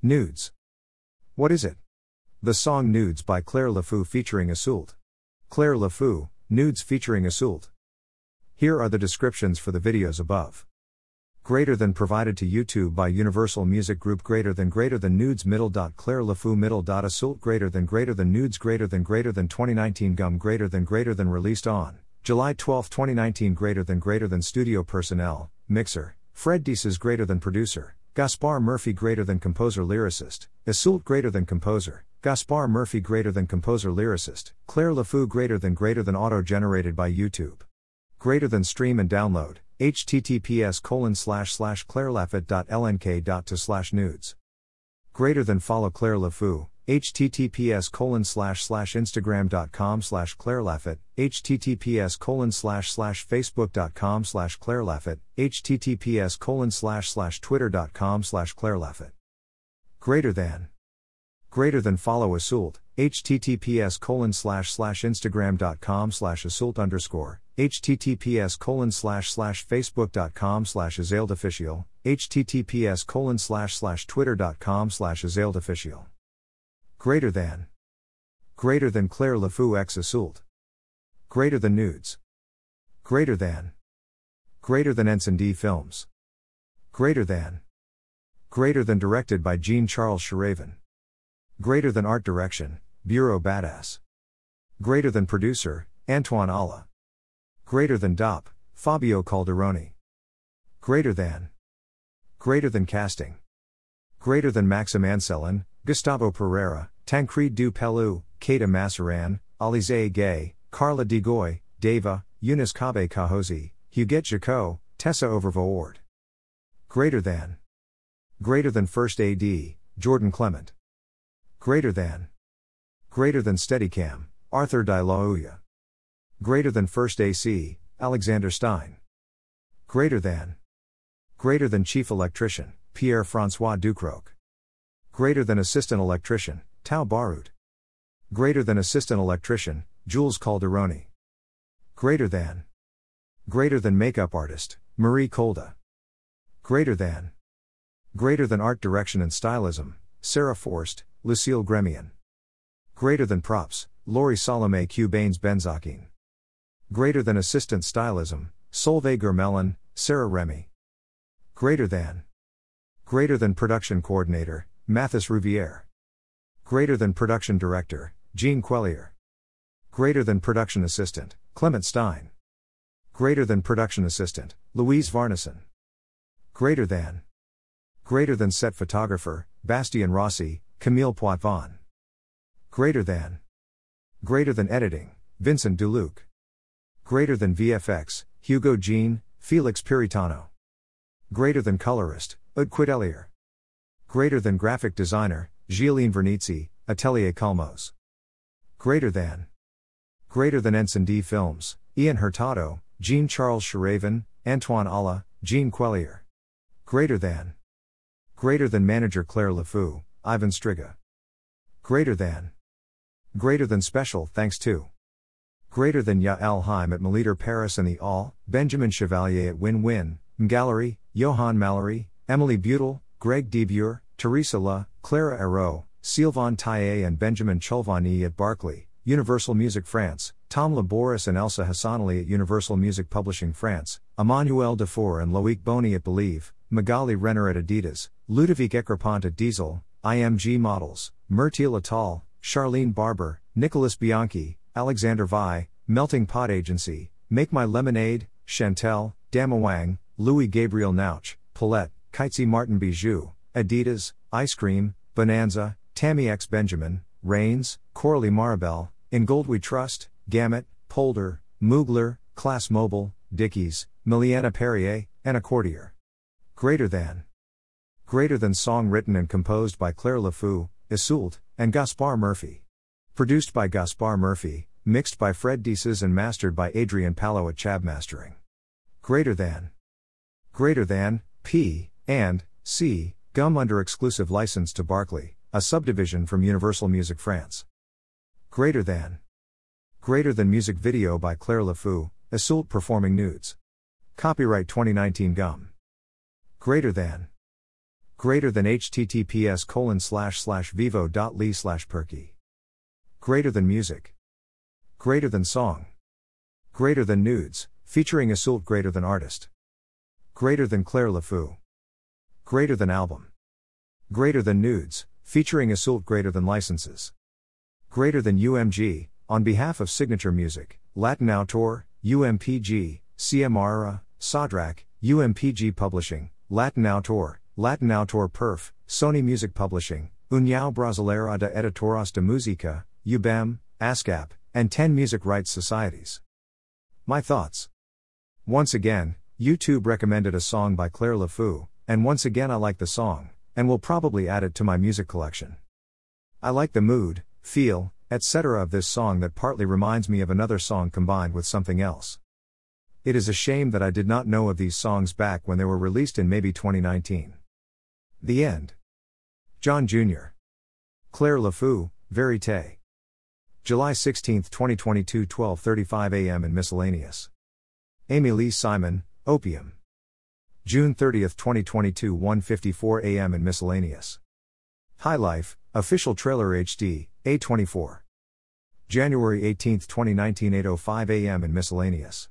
Nudes. What is it? The song Nudes by Claire Laffut featuring Yseult. Claire Laffut, Nudes featuring Yseult. Here are the descriptions for the videos above. Greater than provided to YouTube by Universal Music Group greater than greater than nudes middle dot Claire Laffut middle dot Yseult greater than greater than nudes greater than greater than 2019 gum greater than greater than released on July 12, 2019 greater than greater than studio personnel, mixer, Fred Deeses greater than producer, Gaspar Murphy greater than composer lyricist, Yseult greater than composer, Gaspar Murphy greater than composer lyricist, Claire Laffut greater than greater than auto generated by YouTube. Greater than stream and download, https colon slash slash clarelafit.lnk.to slash nudes. Greater than follow Claire Laffut, https colon slash slash instagram.com slash claire clarelafit, https colon slash slash facebook.com slash claire clarelafit, https colon slash slash twitter.com slash claire clarelafit. Greater than. Greater than follow Yseult, https colon slash slash instagram.com slash assault underscore, https colon slash slash facebook.com slash azaled official, https colon slash slash twitter.com slash azaled official. Greater than. Greater than Claire Laffut x Yseult. Greater than nudes. Greater than. Greater than Ensign D films. Greater than. Greater than directed by Jean Charles Schaeraven. Greater than art direction, Bureau Badass. Greater than producer, Antoine Alla. Greater than DOP, Fabio Calderoni. Greater than. Greater than casting. Greater than Maxim Anselin, Gustavo Pereira, Tancred du Pelou, Massaran, Alize Gay, Carla Digoy, Deva, Eunice Kabe Kahozi, Huguette Jacot, Tessa Overvoort. Greater than. Greater than First AD, Jordan Clement. Greater than. Greater than Steadicam, Arthur Di Lauya. Greater than First AC, Alexander Stein. Greater than. Greater than Chief Electrician, Pierre Francois Ducroc. Greater than Assistant Electrician, Tau Barut. Greater than Assistant Electrician, Jules Calderoni. Greater than. Greater than Makeup Artist, Marie Kolda. Greater than. Greater than Art Direction and Stylism, Sarah Forst, Lucille Gremian. Greater than props, Lori Salome Q. Baines Benzakin. Greater than assistant stylism, Solveig Germelin, Sarah Remy. Greater than. Greater than production coordinator, Mathis Rouvier. Greater than production director, Jean Quellier. Greater than production assistant, Clement Stein. Greater than production assistant, Louise Varnison. Greater than. Greater than set photographer, Bastien Rossi, Camille Poitvin. Greater than. Greater than editing, Vincent Duluc. Greater than VFX, Hugo Jean, Felix Piritano. Greater than colorist, Udquid Elier. Greater than graphic designer, Gilles Vernizzi, Atelier Calmos. Greater than. Greater than Ensign Films, Ian Hurtado, Jean Charles Schaeraven, Antoine Alla, Jean Quellier. Greater than. Greater than manager Claire Laffut, Ivan Striga. Greater than. Greater than special thanks to. Greater than Yael Haim at Meliter Paris and the All, Benjamin Chevalier at Win Win, Gallery, Johan Mallory, Emily Butel, Greg Debure, Teresa La, Clara Herault, Sylvain Taillet and Benjamin Chulvani at Barclay, Universal Music France, Tom Laboris and Elsa Hassanali at Universal Music Publishing France, Emmanuel Defour and Loic Boni at Believe, Magali Renner at Adidas, Ludovic Ekrapont at Diesel, IMG Models, Myrtil Atal, Charlene Barber, Nicholas Bianchi, Alexander Vai, Melting Pot Agency, Make My Lemonade, Chantel, Damawang, Louis Gabriel Nauch, Paulette, Kitesy Martin Bijou, Adidas, Ice Cream, Bonanza, Tammy X Benjamin, Rains, Coralie Maribel, In Gold We Trust, Gamut, Polder, Mugler, Class Mobile, Dickies, Miliana Perrier, and Accordier. Greater than. Greater than song written and composed by Claire Laffut, Yseult, and Gaspar Murphy. Produced by Gaspar Murphy, mixed by Fred Deeses and mastered by Adrian Palo at Chab Mastering. Greater than. Greater than, P, and, C, Gum under exclusive license to Barclay, a subdivision from Universal Music France. Greater than. Greater than music video by Claire Laffut, Yseult performing nudes. Copyright 2019 Gum. Greater than. Greater than https colon slash slash vivo.ly slash perky. Greater than music. Greater than song. Greater than nudes, featuring Yseult greater than artist. Greater than Claire Laffut. Greater than album. Greater than nudes, featuring Yseult greater than licenses. Greater than UMG, on behalf of Signature Music, Latin Autor, UMPG, CMRA, Sadrak, UMPG Publishing, Latin Autor, Latin Autor Perf, Sony Music Publishing, União Brasileira de Editoras de Música, UBEM, ASCAP, and 10 music rights societies. My thoughts. Once again, YouTube recommended a song by Claire Laffut, and once again I like the song, and will probably add it to my music collection. I like the mood, feel, etc. of this song that partly reminds me of another song combined with something else. It is a shame that I did not know of these songs back when they were released in maybe 2019. The end. John Jr. Claire Laffut, Verite. July 16, 2022, 12:35 a.m. in miscellaneous. Emilie Simon, Opium. June 30, 2022, 1:54 a.m. in miscellaneous. High Life, official trailer HD, A24. January 18, 2019, 8:05 a.m. in miscellaneous.